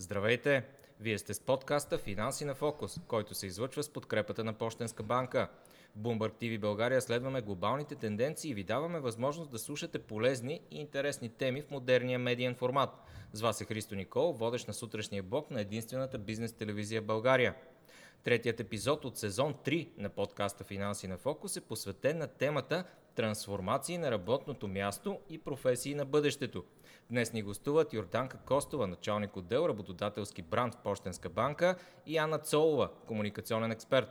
Здравейте! Вие сте с подкаста Финанси на фокус, който се излъчва с подкрепата на Пощенска банка. В Bloomberg TV България следваме глобалните тенденции и ви даваме възможност да слушате полезни и интересни теми в модерния медиен формат. С вас е Христо Никол, водещ на сутрешния блок на единствената бизнес телевизия България. Третият епизод от сезон 3 на подкаста Финанси на фокус е посветен на темата Трансформации на работното място и професии на бъдещето. Днес ни гостуват Йорданка Костова, началник отдел работодателски бранд в Пощенска банка и Анна Цолова, комуникационен експерт.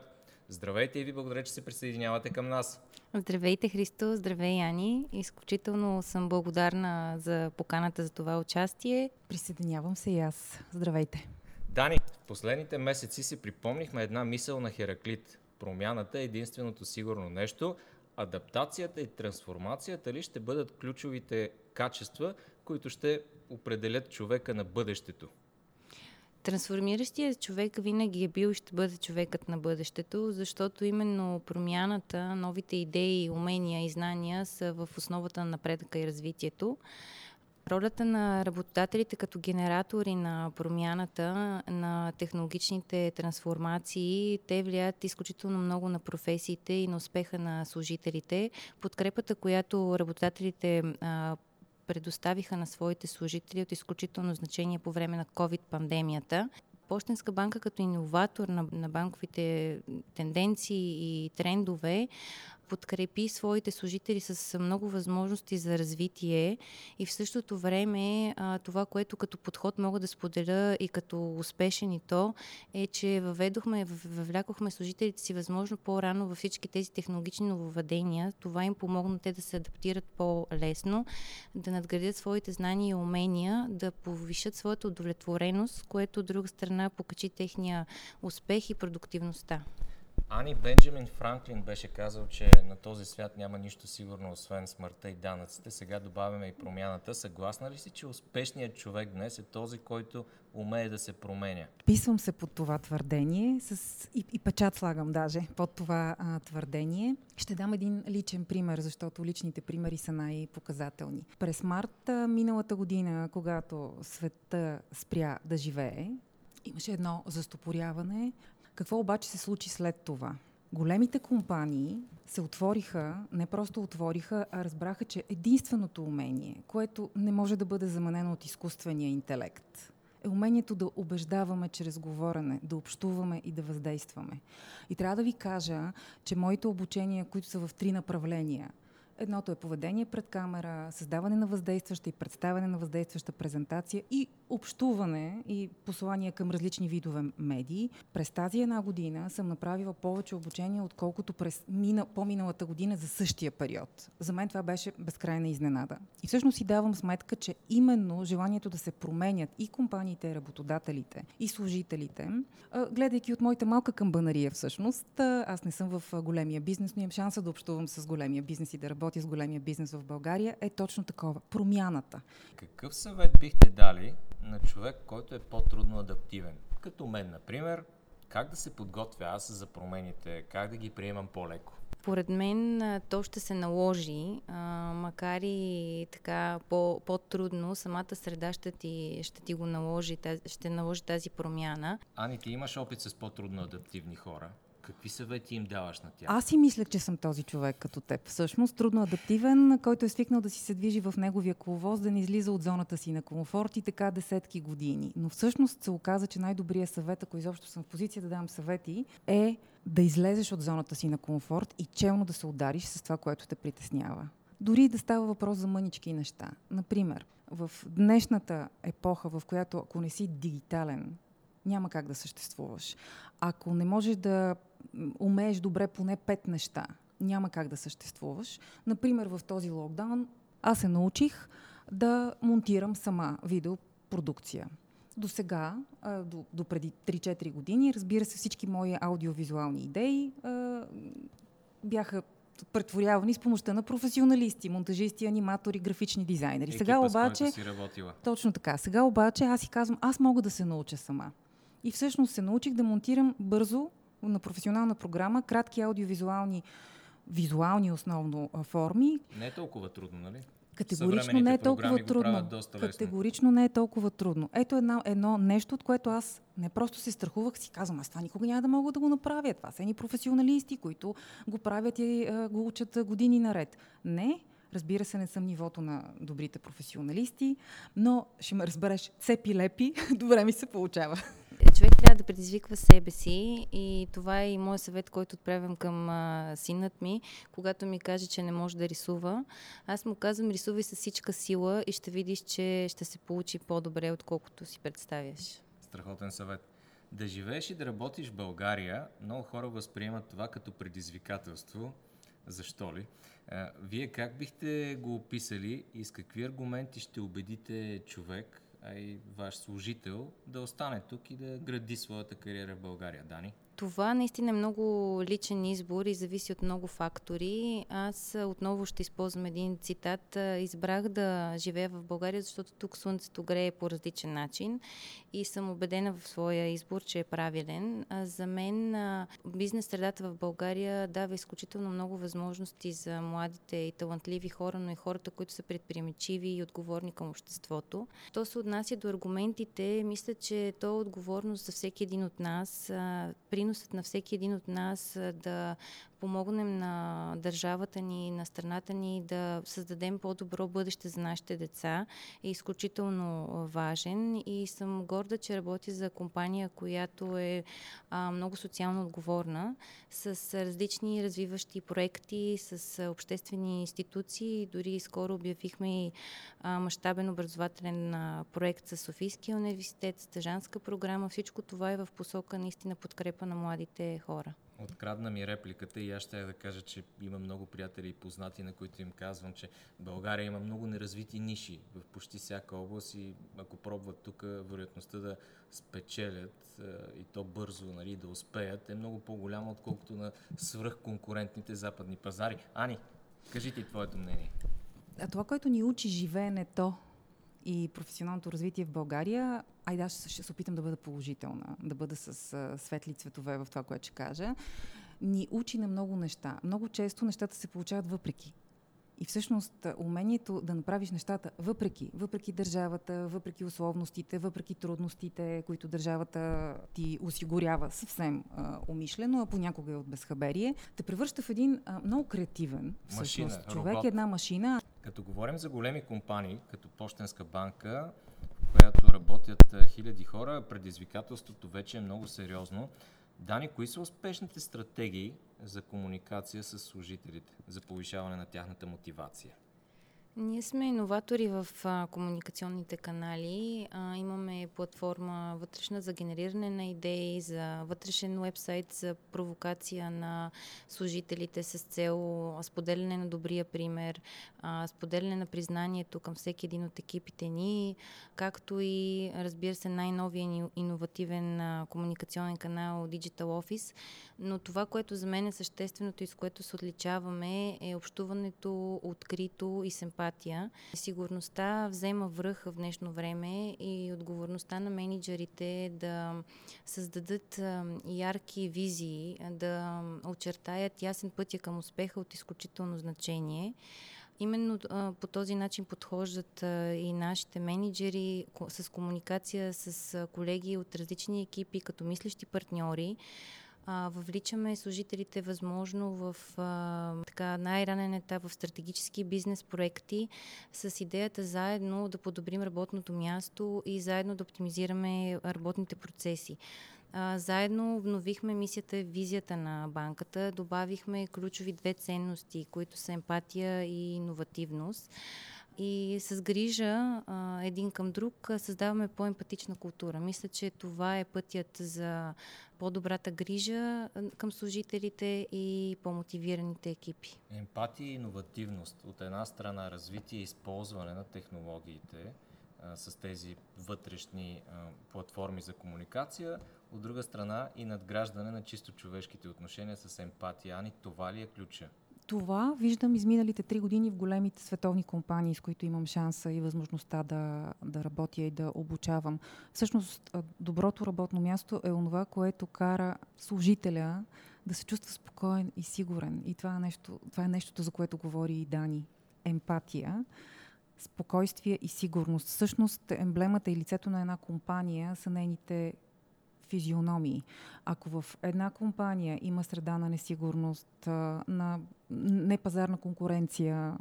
Здравейте и ви благодаря, че се присъединявате към нас. Здравейте, Христо. Здравей, Ани. Изключително съм благодарна за поканата за това участие. Присъединявам се и аз. Здравейте. Последните месеци си припомнихме една мисъл на Хераклит. Промяната е единственото сигурно нещо. Адаптацията и трансформацията ли ще бъдат ключовите качества, които ще определят човека на бъдещето? Трансформиращият човек винаги е бил и ще бъде човекът на бъдещето, защото именно промяната, новите идеи, умения и знания са в основата на напредъка и развитието. Ролята на работодателите като генератори на промяната, на технологичните трансформации, те влияят изключително много на професиите и на успеха на служителите. Подкрепата, която работодателите предоставиха на своите служители от изключително значение по време на COVID-пандемията. Пощенска банка като иноватор на, на банковите тенденции и трендове подкрепи своите служители с много възможности за развитие и в същото време а, това, което като подход мога да споделя и като успешен и то, е, че въведохме, въвлякохме служителите си възможно по-рано във всички тези технологични нововведения. Това им помогна те да се адаптират по-лесно, да надградят своите знания и умения, да повишат своята удовлетвореност, което от друга страна покачи техния успех и продуктивността. Ани Бенджамин Франклин беше казал, че на този свят няма нищо сигурно, освен смъртта и данъците. Сега добавяме и промяната. Съгласна ли си, че успешният човек днес е този, който умее да се променя? Писвам се под това твърдение с... и, и печат слагам даже под това а, твърдение. Ще дам един личен пример, защото личните примери са най-показателни. През март миналата година, когато света спря да живее, имаше едно застопоряване какво обаче се случи след това? Големите компании се отвориха, не просто отвориха, а разбраха, че единственото умение, което не може да бъде заменено от изкуствения интелект, е умението да убеждаваме чрез говорене, да общуваме и да въздействаме. И трябва да ви кажа, че моите обучения, които са в три направления – Едното е поведение пред камера, създаване на въздействаща и представяне на въздействаща презентация и общуване и послания към различни видове медии. През тази една година съм направила повече обучение, отколкото през мина, по-миналата година за същия период. За мен това беше безкрайна изненада. И всъщност си давам сметка, че именно желанието да се променят и компаниите, работодателите, и служителите, гледайки от моята малка камбанария всъщност, аз не съм в големия бизнес, но имам шанса да общувам с големия бизнес и да работя работи с големия бизнес в България, е точно такова. Промяната. Какъв съвет бихте дали на човек, който е по-трудно адаптивен? Като мен, например, как да се подготвя аз за промените, как да ги приемам по-леко? Според мен то ще се наложи, а, макар и така по, по-трудно, самата среда ще ти, ще ти го наложи, ще наложи тази промяна. Ани, ти имаш опит с по-трудно адаптивни хора. Какви съвети им даваш на тях? Аз си мисля, че съм този човек като теб. Всъщност, трудно адаптивен, който е свикнал да си се движи в неговия коловоз, да не излиза от зоната си на комфорт и така десетки години. Но всъщност се оказа, че най-добрият съвет, ако изобщо съм в позиция да дам съвети, е да излезеш от зоната си на комфорт и челно да се удариш с това, което те притеснява. Дори да става въпрос за мънички неща. Например, в днешната епоха, в която ако не си дигитален, няма как да съществуваш. Ако не можеш да умееш добре поне пет неща, няма как да съществуваш. Например, в този локдаун аз се научих да монтирам сама видеопродукция. До сега, до, до преди 3-4 години, разбира се, всички мои аудиовизуални идеи а, бяха претворявани с помощта на професионалисти, монтажисти, аниматори, графични дизайнери. Екипа, сега обаче. Си работила. Точно така. Сега обаче аз си казвам, аз мога да се науча сама. И всъщност се научих да монтирам бързо на професионална програма, кратки аудиовизуални, визуални основно форми. Не е толкова трудно, нали? Категорично не е толкова трудно. Категорично не е толкова трудно. Ето едно, едно нещо, от което аз не просто се страхувах, си казвам, аз това никога няма да мога да го направя. Това са едни професионалисти, които го правят и а, го учат години наред. Не, Разбира се, не съм нивото на добрите професионалисти, но ще ме разбереш, цепи лепи, добре ми се получава. Човек трябва да предизвиква себе си и това е и моят съвет, който отправям към а, синът ми, когато ми каже, че не може да рисува. Аз му казвам, рисувай с всичка сила и ще видиш, че ще се получи по-добре, отколкото си представяш. Страхотен съвет. Да живееш и да работиш в България, много хора възприемат това като предизвикателство. Защо ли? Вие как бихте го описали и с какви аргументи ще убедите човек, а и ваш служител, да остане тук и да гради своята кариера в България? Дани? Това наистина е много личен избор и зависи от много фактори. Аз отново ще използвам един цитат. Избрах да живея в България, защото тук слънцето грее по различен начин и съм убедена в своя избор, че е правилен. За мен бизнес средата в България дава изключително много възможности за младите и талантливи хора, но и хората, които са предприемчиви и отговорни към обществото. То се отнася до аргументите. Мисля, че то е отговорност за всеки един от нас. При приносът на всеки един от нас да помогнем на държавата ни, на страната ни да създадем по-добро бъдеще за нашите деца е изключително важен и съм горда, че работя за компания, която е а, много социално отговорна, с различни развиващи проекти, с обществени институции. Дори скоро обявихме и мащабен образователен а, проект с Софийския университет, стъжанска програма. Всичко това е в посока наистина подкрепа на младите хора. Открадна ми репликата и аз ще да кажа, че има много приятели и познати, на които им казвам, че България има много неразвити ниши в почти всяка област и ако пробват тук, вероятността да спечелят и то бързо нали, да успеят е много по-голяма, отколкото на свръхконкурентните западни пазари. Ани, кажи ти твоето мнение. А това, което ни учи живеенето и професионалното развитие в България, айде аз ще се опитам да бъда положителна, да бъда с а, светли цветове в това, което ще кажа, ни учи на много неща. Много често нещата се получават въпреки. И всъщност умението да направиш нещата въпреки, въпреки държавата, въпреки условностите, въпреки трудностите, които държавата ти осигурява съвсем а, умишлено, а понякога е от безхаберие, те превръща в един а, много креативен машина, всъщност, човек, робот. една машина. Като говорим за големи компании, като Пощенска банка, в която работят хиляди хора, предизвикателството вече е много сериозно. Дани, кои са успешните стратегии за комуникация с служителите, за повишаване на тяхната мотивация? Ние сме иноватори в а, комуникационните канали. А, имаме платформа вътрешна за генериране на идеи, за вътрешен вебсайт за провокация на служителите с цел споделяне на добрия пример, а, споделяне на признанието към всеки един от екипите ни, както и, разбира се, най-новия иновативен а, комуникационен канал Digital Office. Но това, което за мен е същественото и с което се отличаваме е общуването открито и симпатично емпатия. Сигурността взема връх в днешно време и отговорността на менеджерите е да създадат ярки визии, да очертаят ясен пътя към успеха от изключително значение. Именно а, по този начин подхождат а, и нашите менеджери с комуникация с а, колеги от различни екипи, като мислещи партньори а, въвличаме служителите възможно в а, така най-ранен етап в стратегически бизнес проекти с идеята заедно да подобрим работното място и заедно да оптимизираме работните процеси. А, заедно обновихме мисията и визията на банката, добавихме ключови две ценности, които са емпатия и иновативност и с грижа а, един към друг създаваме по-емпатична култура. Мисля, че това е пътят за по-добрата грижа към служителите и по-мотивираните екипи. Емпатия и иновативност. От една страна развитие и използване на технологиите а, с тези вътрешни а, платформи за комуникация, от друга страна и надграждане на чисто човешките отношения с емпатия. Ани, това ли е ключа? Това виждам изминалите три години в големите световни компании, с които имам шанса и възможността да, да работя и да обучавам. Всъщност, доброто работно място е онова, което кара служителя да се чувства спокоен и сигурен. И това е, нещо, това е нещото, за което говори и Дани. Емпатия. спокойствие и сигурност. Всъщност, емблемата и лицето на една компания са нейните физиономии. Ако в една компания има среда на несигурност, на непазарна конкуренция,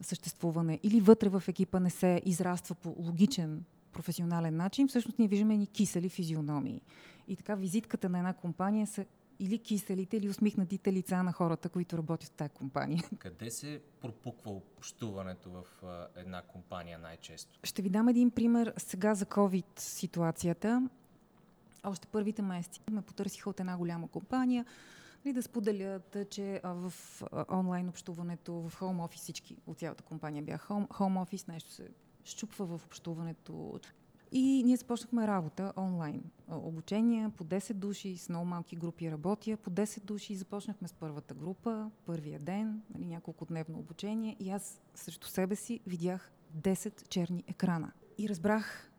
съществуване или вътре в екипа не се израства по логичен професионален начин, всъщност ние виждаме ни кисели физиономии. И така визитката на една компания са или киселите, или усмихнатите лица на хората, които работят в тази компания. Къде се пропуква общуването в една компания най-често? Ще ви дам един пример сега за COVID ситуацията. Още първите месеци ме потърсиха от една голяма компания и да споделят, че в онлайн общуването, в хоум офис всички от цялата компания бяха хоум офис, нещо се щупва в общуването. И ние започнахме работа онлайн. Обучение по 10 души, с много малки групи работя. По 10 души започнахме с първата група, първия ден, нали, няколко дневно обучение и аз срещу себе си видях 10 черни екрана. И разбрах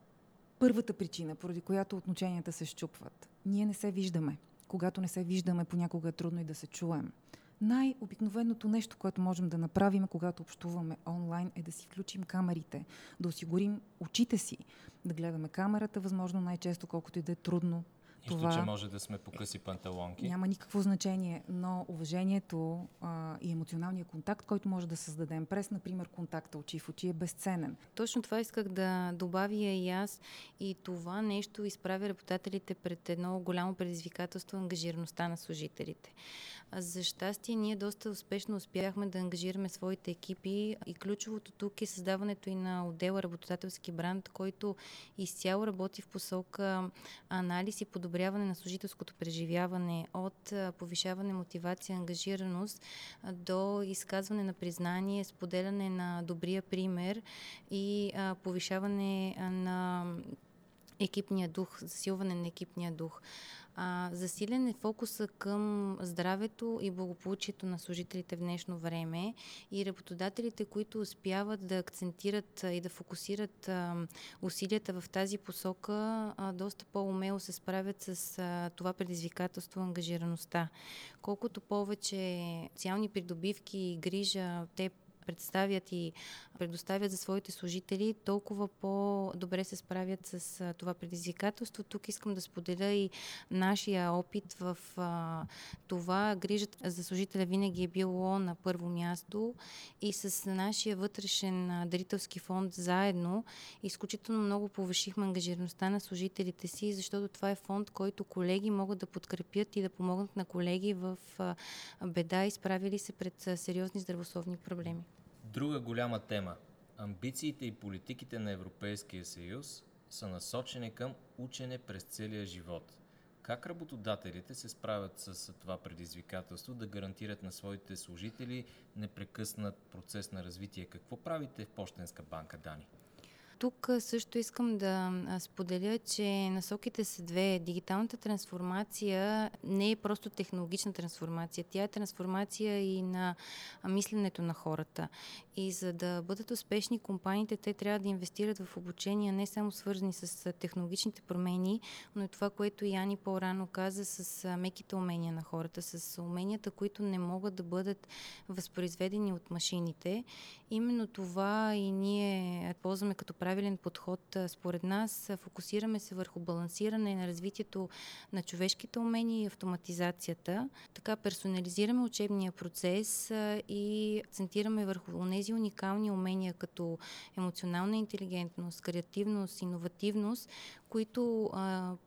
първата причина, поради която отношенията се щупват. Ние не се виждаме. Когато не се виждаме, понякога е трудно и да се чуем. Най-обикновеното нещо, което можем да направим, когато общуваме онлайн, е да си включим камерите, да осигурим очите си, да гледаме камерата, възможно най-често, колкото и да е трудно. Нищо, това, че може да сме по къси панталонки. Няма никакво значение, но уважението а, и емоционалния контакт, който може да създадем през, например, контакта очи в очи е безценен. Точно това исках да добавя и аз. И това нещо изправя работодателите пред едно голямо предизвикателство ангажираността на служителите. За щастие, ние доста успешно успяхме да ангажираме своите екипи и ключовото тук е създаването и на отдела работодателски бранд, който изцяло работи в посока анализ и подобряване на служителското преживяване от повишаване мотивация, ангажираност до изказване на признание, споделяне на добрия пример и повишаване на екипния дух, засилване на екипния дух. А, засилен е фокуса към здравето и благополучието на служителите в днешно време и работодателите, които успяват да акцентират и да фокусират а, усилията в тази посока, а, доста по-умело се справят с а, това предизвикателство ангажираността. Колкото повече социални придобивки и грижа те представят и предоставят за своите служители, толкова по-добре се справят с това предизвикателство. Тук искам да споделя и нашия опит в а, това. Грижата за служителя винаги е било на първо място и с нашия вътрешен дарителски фонд заедно изключително много повишихме ангажираността на служителите си, защото това е фонд, който колеги могат да подкрепят и да помогнат на колеги в беда, изправили се пред сериозни здравословни проблеми. Друга голяма тема. Амбициите и политиките на Европейския съюз са насочени към учене през целия живот. Как работодателите се справят с това предизвикателство да гарантират на своите служители непрекъснат процес на развитие? Какво правите в Пощенска банка, Дани? Тук също искам да споделя, че насоките са две. Дигиталната трансформация не е просто технологична трансформация. Тя е трансформация и на мисленето на хората. И за да бъдат успешни компаниите, те трябва да инвестират в обучения, не само свързани с технологичните промени, но и това, което Яни по-рано каза, с меките умения на хората, с уменията, които не могат да бъдат възпроизведени от машините. Именно това и ние ползваме като правилен подход. Според нас фокусираме се върху балансиране на развитието на човешките умения и автоматизацията. Така персонализираме учебния процес и акцентираме върху тези уникални умения, като емоционална интелигентност, креативност, иновативност, които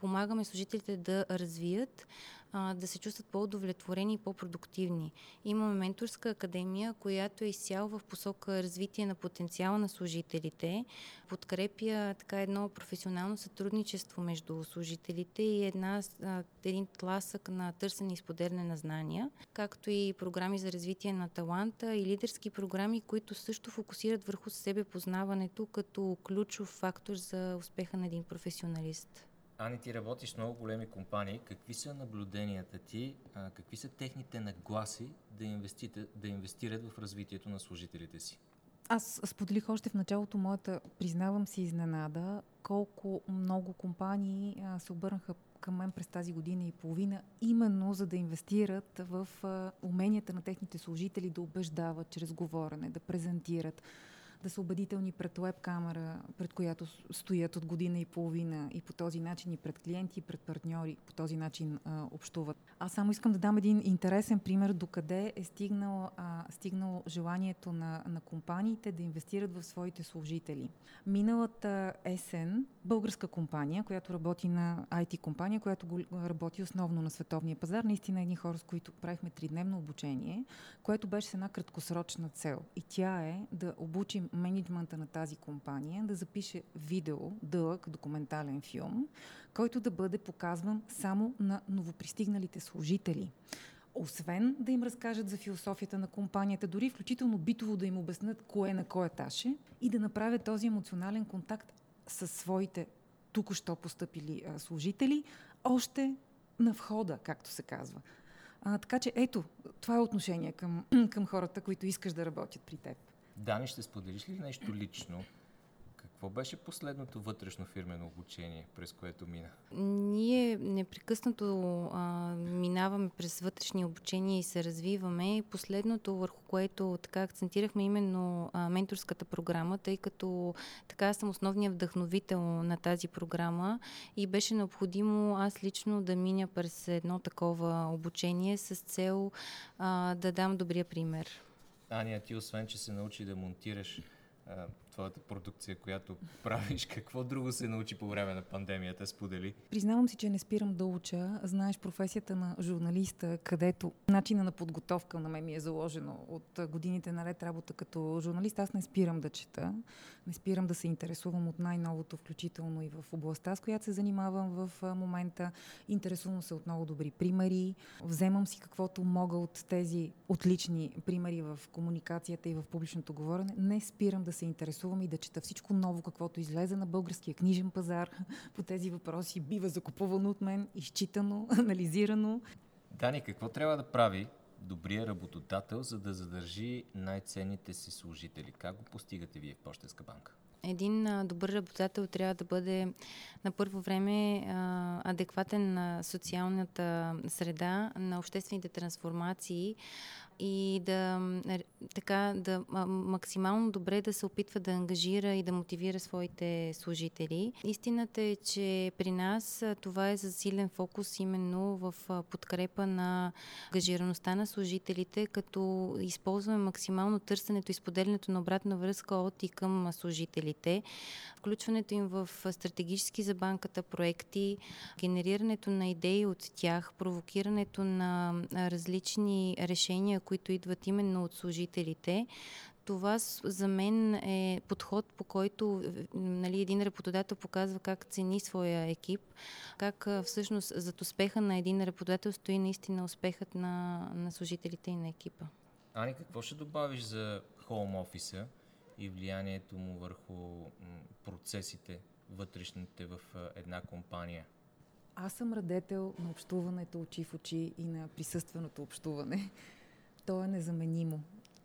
помагаме служителите да развият а, да се чувстват по-удовлетворени и по-продуктивни. Имаме менторска академия, която е изцяло в посока развитие на потенциала на служителите, подкрепя така едно професионално сътрудничество между служителите и една, а, един тласък на търсене и споделяне на знания, както и програми за развитие на таланта и лидерски програми, които също фокусират върху себе познаването като ключов фактор за успеха на един професионалист. Ани, ти работиш в много големи компании. Какви са наблюденията ти, а, какви са техните нагласи да, инвестират, да инвестират в развитието на служителите си? Аз споделих още в началото моята, признавам си изненада, колко много компании а, се обърнаха към мен през тази година и половина, именно за да инвестират в а, уменията на техните служители да убеждават чрез говорене, да презентират, да са убедителни пред веб камера, пред която стоят от година и половина и по този начин и пред клиенти, и пред партньори, по този начин а, общуват. Аз само искам да дам един интересен пример докъде е стигнало, а, стигнало желанието на, на компаниите да инвестират в своите служители. Миналата есен българска компания, която работи на IT компания, която го работи основно на световния пазар, наистина едни хора, с които правихме тридневно обучение, което беше с една краткосрочна цел. И тя е да обучим менеджмента на тази компания да запише видео, дълъг документален филм, който да бъде показван само на новопристигналите служители освен да им разкажат за философията на компанията, дори включително битово да им обяснат кое на кой етаж е и да направят този емоционален контакт с своите тук-що поступили служители, още на входа, както се казва. А, така че ето, това е отношение към, към хората, които искаш да работят при теб. Дани, ще споделиш ли нещо лично какво беше последното вътрешно фирмено обучение, през което мина? Ние непрекъснато а, минаваме през вътрешни обучения и се развиваме. Последното, върху което така акцентирахме именно а, менторската програма, тъй като така съм основният вдъхновител на тази програма и беше необходимо аз лично да миня през едно такова обучение с цел а, да дам добрия пример. Аня, ти освен, че се научи да монтираш твоята продукция, която правиш? Какво друго се научи по време на пандемията? Сподели. Признавам си, че не спирам да уча. Знаеш професията на журналиста, където начина на подготовка на мен ми е заложено от годините наред работа като журналист. Аз не спирам да чета, не спирам да се интересувам от най-новото, включително и в областта, с която се занимавам в момента. Интересувам се от много добри примери. Вземам си каквото мога от тези отлични примери в комуникацията и в публичното говорене. Не спирам да се интересувам и да чета всичко ново, каквото излезе на българския книжен пазар по тези въпроси. Бива закупувано от мен, изчитано, анализирано. Дани, какво трябва да прави добрия работодател, за да задържи най-ценните си служители? Как го постигате вие в Пощенска банка? Един а, добър работодател трябва да бъде на първо време а, адекватен на социалната среда, на обществените трансформации, и да, така, да максимално добре да се опитва да ангажира и да мотивира своите служители. Истината е, че при нас това е засилен фокус именно в подкрепа на ангажираността на служителите, като използваме максимално търсенето и споделянето на обратна връзка от и към служителите, включването им в стратегически за банката проекти, генерирането на идеи от тях, провокирането на различни решения, които идват именно от служителите, това за мен е подход, по който нали, един работодател показва как цени своя екип, как всъщност зад успеха на един работодател стои наистина успехът на, на служителите и на екипа. Ани, какво ще добавиш за хоум офиса и влиянието му върху процесите вътрешните в една компания? Аз съм радетел на общуването очи в очи и на присъственото общуване то е незаменимо.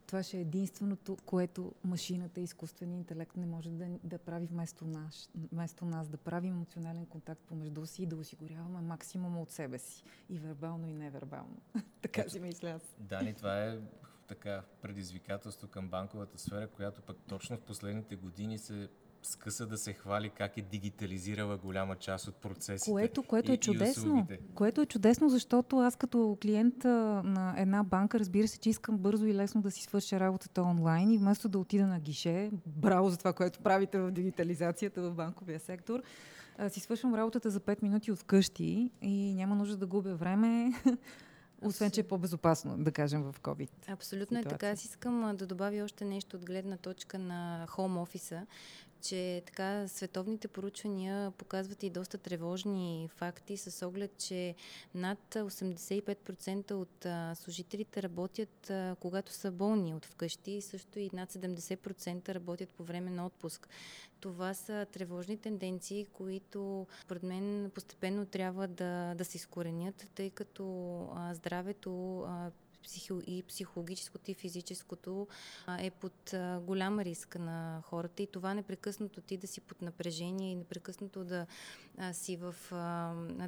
Това ще е единственото, което машината и изкуственият интелект не може да, да прави вместо нас, вместо нас, да прави емоционален контакт помежду си и да осигуряваме максимума от себе си. И вербално, и невербално. така си мисля аз. Дани, това е така предизвикателство към банковата сфера, която пък точно в последните години се скъса да се хвали как е дигитализирала голяма част от процесите. Което, което е и, чудесно. И което е чудесно, защото аз като клиент на една банка, разбира се, че искам бързо и лесно да си свърша работата онлайн и вместо да отида на гише, браво за това, което правите в дигитализацията в банковия сектор, си свършвам работата за 5 минути от вкъщи и няма нужда да губя време. Освен, че е по-безопасно, да кажем, в COVID. Абсолютно ситуация. е така. Аз искам да добавя още нещо от гледна точка на хоум офиса, че така световните поручвания показват и доста тревожни факти с оглед, че над 85% от служителите работят когато са болни от вкъщи, също и над 70% работят по време на отпуск. Това са тревожни тенденции, които, според мен, постепенно трябва да, да се изкоренят, тъй като а, здравето психо, и психологическото и физическото е под голям риск на хората и това непрекъснато ти да си под напрежение и непрекъснато да си в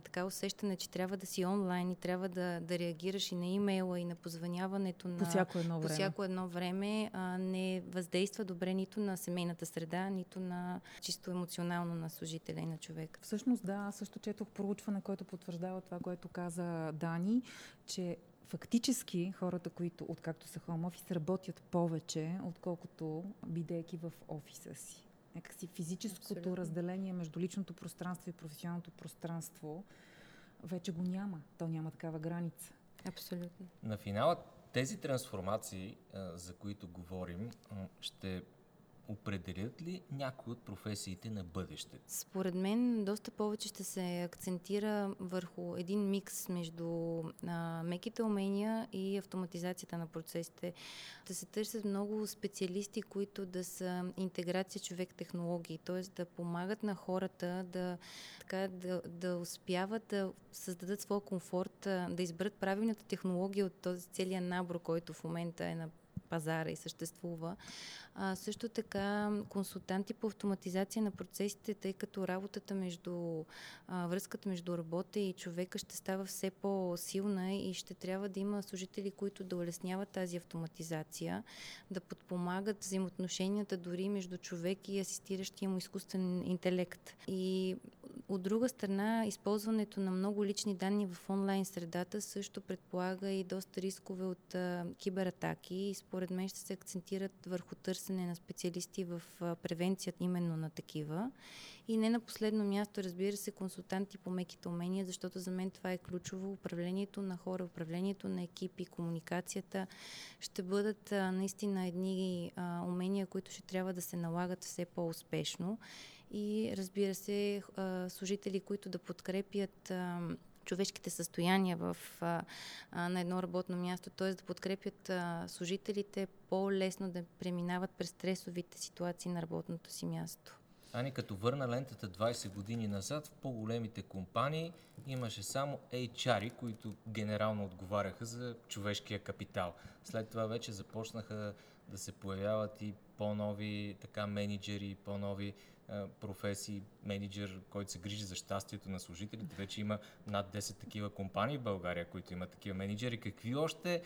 така усещане, че трябва да си онлайн и трябва да, да реагираш и на имейла и на позваняването на... По всяко едно време. По всяко едно време не въздейства добре нито на семейната среда, нито на чисто емоционално на служителя и на човека. Всъщност да, аз също четох проучване, което потвърждава това, което каза Дани, че фактически хората, които откакто са хом офис, работят повече, отколкото бидейки в офиса си. Някакси физическото Абсолютно. разделение между личното пространство и професионалното пространство вече го няма. То няма такава граница. Абсолютно. На финала тези трансформации, за които говорим, ще определят ли някои от професиите на бъдеще? Според мен доста повече ще се акцентира върху един микс между а, меките умения и автоматизацията на процесите. Да се търсят много специалисти, които да са интеграция човек-технологии, т.е. да помагат на хората да, така, да, да успяват да създадат своя комфорт, да изберат правилната технология от този целият набор, който в момента е на пазара и съществува. А, също така консултанти по автоматизация на процесите, тъй като работата между, а, връзката между работа и човека ще става все по-силна и ще трябва да има служители, които да улесняват тази автоматизация, да подпомагат взаимоотношенията дори между човек и асистиращия му изкуствен интелект. И от друга страна, използването на много лични данни в онлайн средата също предполага и доста рискове от а, кибератаки и според мен ще се акцентират върху търсене на специалисти в а, превенцията именно на такива. И не на последно място, разбира се, консултанти по меките умения, защото за мен това е ключово. Управлението на хора, управлението на екипи, комуникацията ще бъдат а, наистина едни умения, които ще трябва да се налагат все по-успешно и разбира се служители, които да подкрепят човешките състояния в, на едно работно място, т.е. да подкрепят служителите по-лесно да преминават през стресовите ситуации на работното си място. Ани, като върна лентата 20 години назад, в по-големите компании имаше само HR, които генерално отговаряха за човешкия капитал. След това вече започнаха да се появяват и по-нови така менеджери, по-нови професии, менеджер, който се грижи за щастието на служителите. Вече има над 10 такива компании в България, които имат такива менеджери. Какви още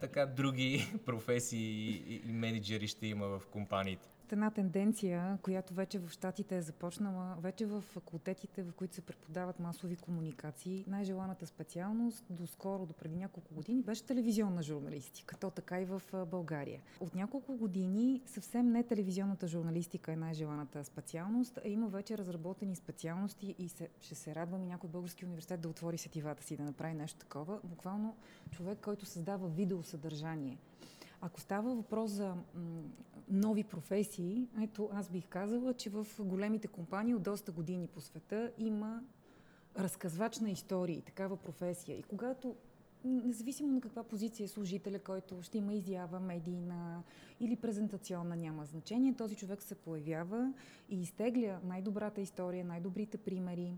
така други професии и, и менеджери ще има в компаниите? Една тенденция, която вече в Штатите е започнала, вече в факултетите, в които се преподават масови комуникации, най-желаната специалност до скоро, до преди няколко години, беше телевизионна журналистика, то така и в България. От няколко години съвсем не телевизионната журналистика е най-желаната специалност, а има вече разработени специалности и се, ще се радвам и някой български университет да отвори сетивата си, да направи нещо такова. Буквално човек, който създава видеосъдържание ако става въпрос за нови професии, ето аз бих казала, че в големите компании от доста години по света има разказвач на истории, такава професия. И когато независимо на каква позиция е служителя, който ще има изява, медийна или презентационна, няма значение. Този човек се появява и изтегля най-добрата история, най-добрите примери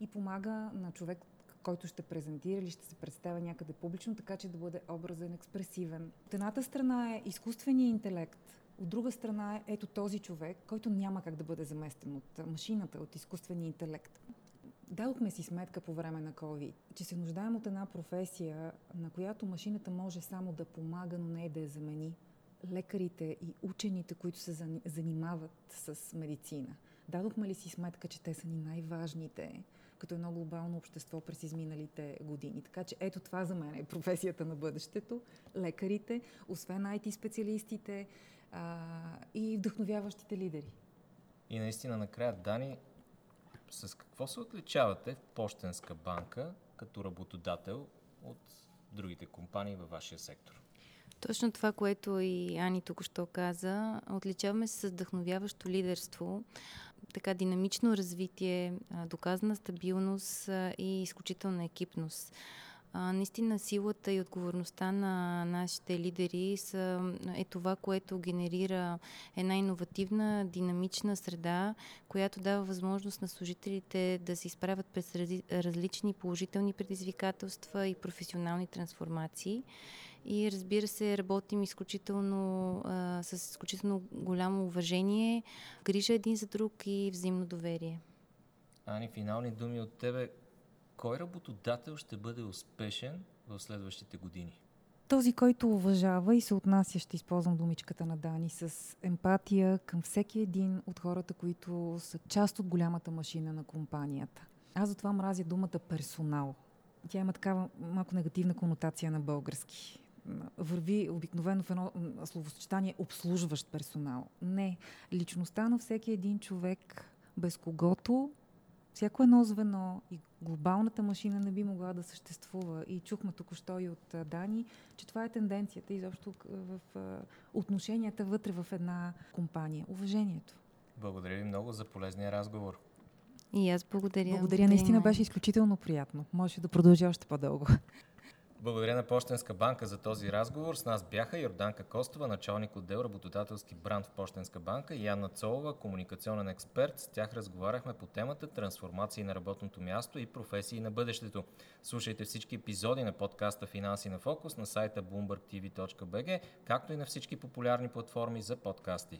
и помага на човек, който ще презентира или ще се представя някъде публично, така че да бъде образен, експресивен. От едната страна е изкуственият интелект, от друга страна е ето този човек, който няма как да бъде заместен от машината, от изкуствения интелект. Дадохме си сметка по време на COVID, че се нуждаем от една професия, на която машината може само да помага, но не да я замени. Лекарите и учените, които се занимават с медицина. Дадохме ли си сметка, че те са ни най-важните като едно глобално общество през изминалите години. Така че ето това за мен е професията на бъдещето. Лекарите, освен IT специалистите а, и вдъхновяващите лидери. И наистина накрая, Дани, с какво се отличавате в Пощенска банка като работодател от другите компании във вашия сектор? Точно това, което и Ани тук що каза. Отличаваме се с вдъхновяващо лидерство така динамично развитие, доказана стабилност и изключителна екипност. Наистина силата и отговорността на нашите лидери са, е това, което генерира една иновативна, динамична среда, която дава възможност на служителите да се изправят през различни положителни предизвикателства и професионални трансформации. И разбира се, работим изключително, а, с изключително голямо уважение, грижа един за друг и взаимно доверие. Ани, финални думи от тебе. Кой работодател ще бъде успешен в следващите години? Този, който уважава и се отнася, ще използвам думичката на Дани, с емпатия към всеки един от хората, които са част от голямата машина на компанията. Аз затова мразя думата персонал. Тя има такава малко негативна конотация на български. Върви обикновено в едно словосъчетание обслужващ персонал. Не. Личността на всеки един човек, без когото всяко едно звено и глобалната машина не би могла да съществува. И чухме току-що и от Дани, че това е тенденцията изобщо в отношенията вътре в една компания. Уважението. Благодаря ви много за полезния разговор. И аз благодаря. Благодаря, наистина беше изключително приятно. Може да продължи още по-дълго. Благодаря на Пощенска банка за този разговор. С нас бяха Йорданка Костова, началник отдел работодателски бранд в Пощенска банка и Анна Цолова, комуникационен експерт. С тях разговаряхме по темата трансформации на работното място и професии на бъдещето. Слушайте всички епизоди на подкаста Финанси на фокус на сайта bloombergtv.bg, както и на всички популярни платформи за подкасти.